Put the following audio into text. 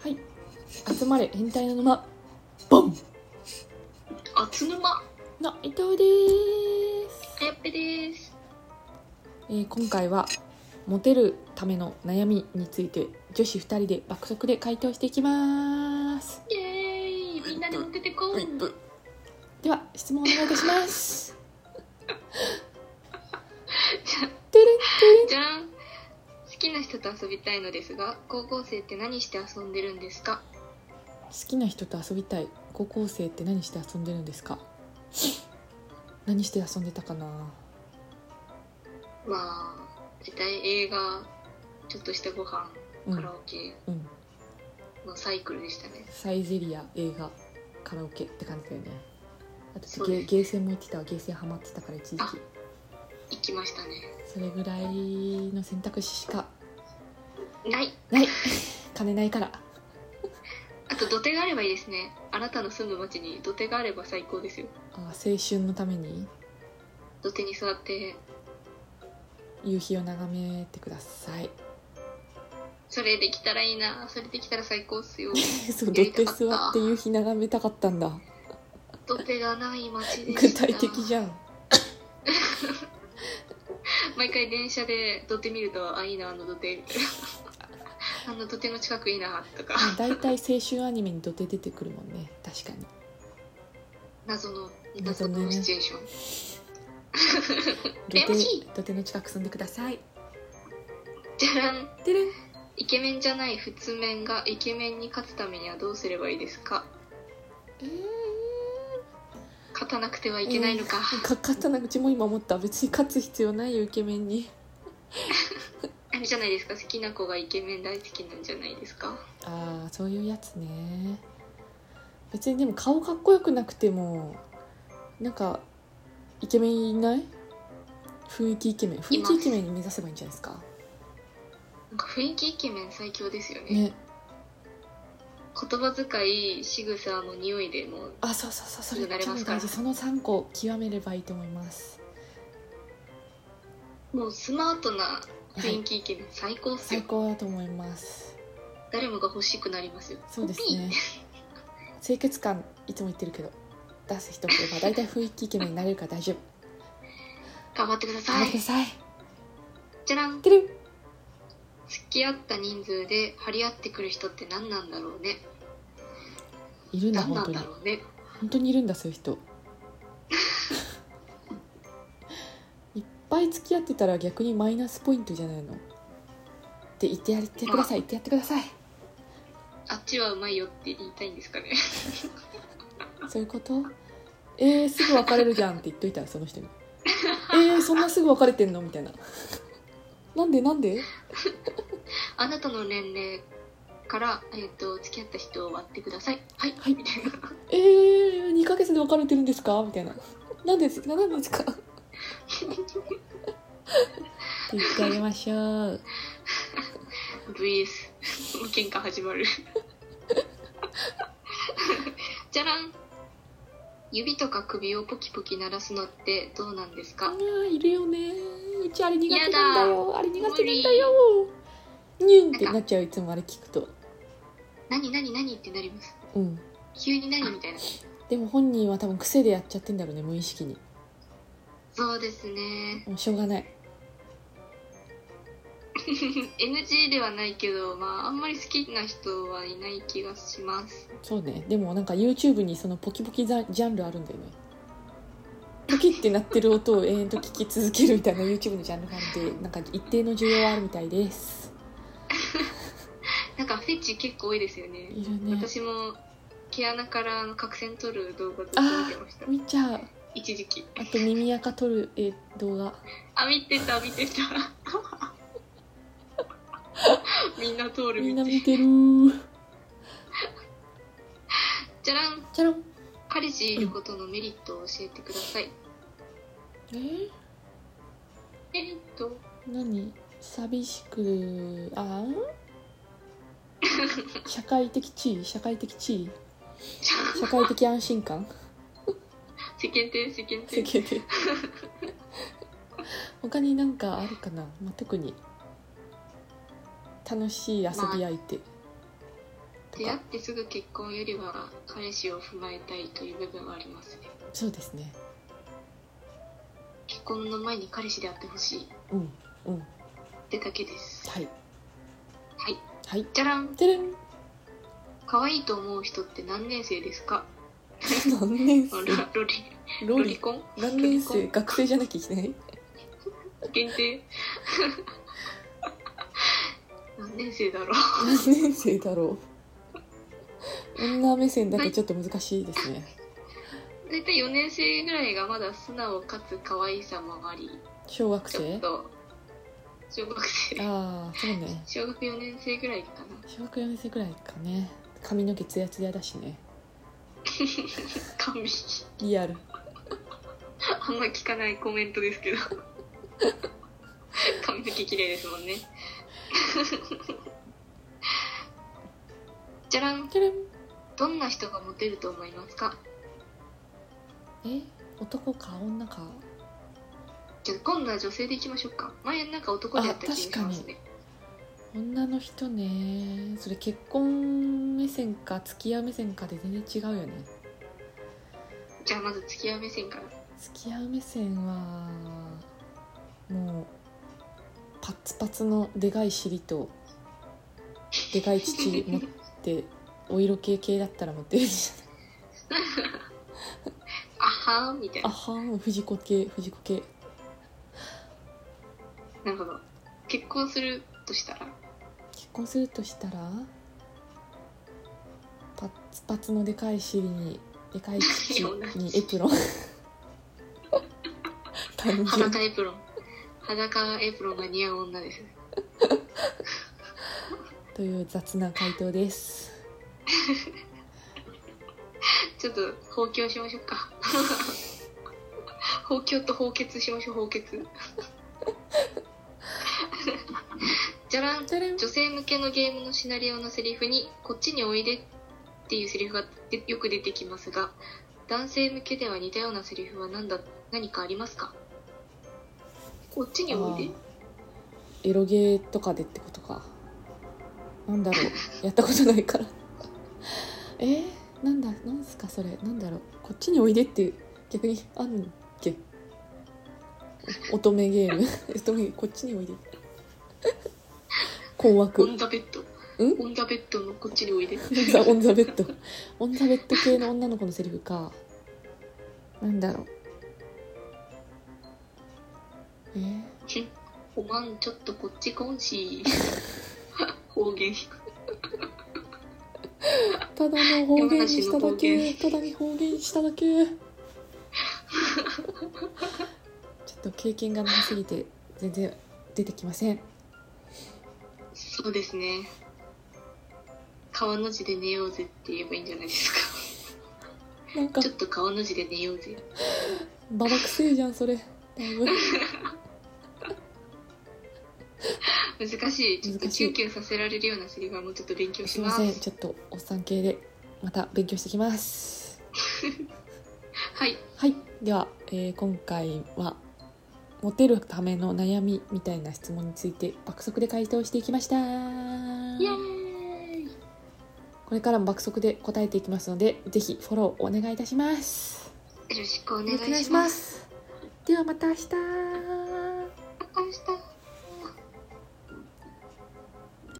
はい。集まれ変態の沼。ボン。あつぬまの伊藤です、あやっぺです。えー今回はモテるための悩みについて女子2人で爆速で回答していきます。イエーイ。みんなでモテてこう。では質問お願いいたします。てれん。じゃん好きな人と遊びたいのですが高校生って何して遊んでるんですか？好きな人と遊びたい。高校生って何して遊んでるんですか？何して遊んでたかな？まあ絶対映画ちょっとしたご飯うんカラオケうん。のサイクルでしたね、サイゼリア映画カラオケって感じだよね。あとゲゲーセンも行ってたわ。ゲーセンハマってたから一時あ期行きましたね。それぐらいの選択肢しかない。ない。金ないから。あと土手があればいいですね。あなたの住む町に土手があれば最高ですよ。あ青春のために？土手に座って。夕日を眺めてください。それできたらいいな。それできたら最高っすよ。そう土手座って夕日眺めたかったんだ。土手がない町で具体的じゃん毎回電車で土手見るとあいいなあの土手みたいな。あの土手の近くいいなとか。大体青春アニメに土手出てくるもんね確かに。謎の謎のシチュエーション。土羨ましい手土手の近く住んでください。じゃらん。てれん。イケメンじゃない普通面がイケメンに勝つためにはどうすればいいですか？えー勝たなくてはいけないのか、うん。か勝ったなうちも今思った。別に勝つ必要ないよイケメンに。あれじゃないですか。好きな子がイケメン大好きなんじゃないですか。ああそういうやつね。別にでも顔かっこよくなくてもなんかイケメンいない？雰囲気イケメン。雰囲気イケメンに目指せばいいんじゃないですか？なんか雰囲気イケメン最強ですよね。ね言葉遣い仕草も匂いでもうあそうそうそうそれすぐ慣れますから。超大事その3個極めればいいと思います。もうスマートな雰囲気イケメン最高っすよ、最高だと思います。誰もが欲しくなりますよ。そうですね。清潔感いつも言ってるけど出す人ってば大体雰囲気イケメンになれるから大丈夫。頑張ってくだ頑さい。張ってください。じゃらん。てる。ん付き合った人数で張り合ってくる人って何なんだろうね。いるんだ本当に。本当にいるんだそういう人。いっぱい付き合ってたら逆にマイナスポイントじゃないの？って言ってやってください言ってやってください。あっちはうまいよって言いたいんですかね。そういうこと？えー、すぐ別れるじゃんって言っといたらその人に。えー、そんなすぐ別れてんの？みたいな。なんでなんで？あなたの年齢から、えー、と付き合った人を割ってください。はい、はい。みたいな。えー、2ヶ月で別れてるんですか？みたいな。なんでです？かなんでですか？言ってあげましょう VS 喧嘩始まる。じゃらん。指とか首をポキポキ鳴らすのってどうなんですか？いるよね。うちあれ苦手なんだよ。あれ苦手なんだよニュンってなっちゃういつもあれ聞くと。何何何ってなります。うん。急に何みたいな。でも本人は多分癖でやっちゃってんだろうね無意識に。そうですね。もうしょうがない。NG ではないけどまああんまり好きな人はいない気がします。そうね。でもなんか YouTube にそのポキポキジャジャンルあるんだよね。ポキってなってる音を延々と聞き続けるみたいな YouTube のジャンルがあるんでなんか一定の需要はあるみたいですフェチ結構多いですよね。いるね。私も毛穴から角栓取る動画ずっと見てました。見ちゃう。一時期。あと耳垢取るえ動画。あ見てた見てた。みんな通る。みんな道見てる。ーじゃらん。じゃらん。彼氏いることのメリットを教えてください、えー？えーっと何？寂しくあん社会的地位？社会的地位？社会的安心感？世間体？世間世体間で他になんかあるかな、まあ、特に。楽しい遊び相手、とか。出会ってすぐ結婚よりは彼氏を踏まえたいという部分はありますね。そうですね。結婚の前に彼氏であってほしい。っうん。うん。てだけです。はい。はいはい。じゃらん。てれん。可愛いと思う人って何年生ですか？何年あ生ロロリロリ。ロリコン？何年生？学生じゃなきゃいけない？限定？何年生だろう？何年生だろう？女目線だとちょっと難しいですね。大体4年生ぐらいがまだ素直かつ可愛さもあり小学ちょっ生と小学生。ああそうね。小学4年生ぐらいかな。小学4年生ぐらいかね。髪の毛ツヤツヤだしね。髪。リアル。あんま聞かないコメントですけど。髪の毛綺麗ですもんね。じゃらん。てれん。どんな人がモテると思いますか？え？男か女か？じゃあ今度は女性でいきましょうか。前なんか男でやった気がしますね。女の人ね。それ結婚目線か付き合う目線かで全然違うよね。じゃあまず付き合う目線から。付き合う目線はもうパッツパツのでかい尻とでかい乳持ってお色系系だったらモテるじあは ーんみたいゃんあなはん藤子系藤子系なるほど結婚するとしたら？結婚するとしたら？パッツパツのでかい尻にでかい乳 にエプロン。裸エプロン。裸エプロンが似合う女です という雑な回答です。ちょっと放棄をしましょうか。放棄と放血しましょう放血じゃらん。女性向けのゲームのシナリオのセリフに「こっちにおいで」っていうセリフがでよく出てきますが男性向けでは似たようなセリフは何だ何かありますか？こっちにおいで。エロゲーとかでってことか。なんだろう。やったことないから。えー、なんだなんすかそれ。なんだろう。こっちにおいでって逆にあんのっけ乙女ゲーム。乙女ゲームこっちにおいで困オ惑ンザベッド。ん？オンザベッドのこっちにおいで。ザ オン・ザ・ベッド。オン・ザ・ベッド系の女の子のセリフか。なんだろう。え？ーおまんちょっとこっちこんし。方言ただの方言にしただけ。言。ただに方言しただけ。ちょっと経験が長すぎて全然出てきませんそうですね。川の字で寝ようぜって言えばいいんじゃないですか。なんか。ちょっと川の字で寝ようぜ。ババくせえじゃんそれ。難しい。ちょっとキュンキュンさせられるようなセリフはもうちょっと勉強しす。いまますせん。ちょっとおっさん系でまた勉強してきます。はい。はい。では、えー今回はモテるための悩みみたいな質問について爆速で回答していきました。これからも爆速で答えていきますのでぜひフォローお願いいたします。よろしくおお願いしますす。ではまた明日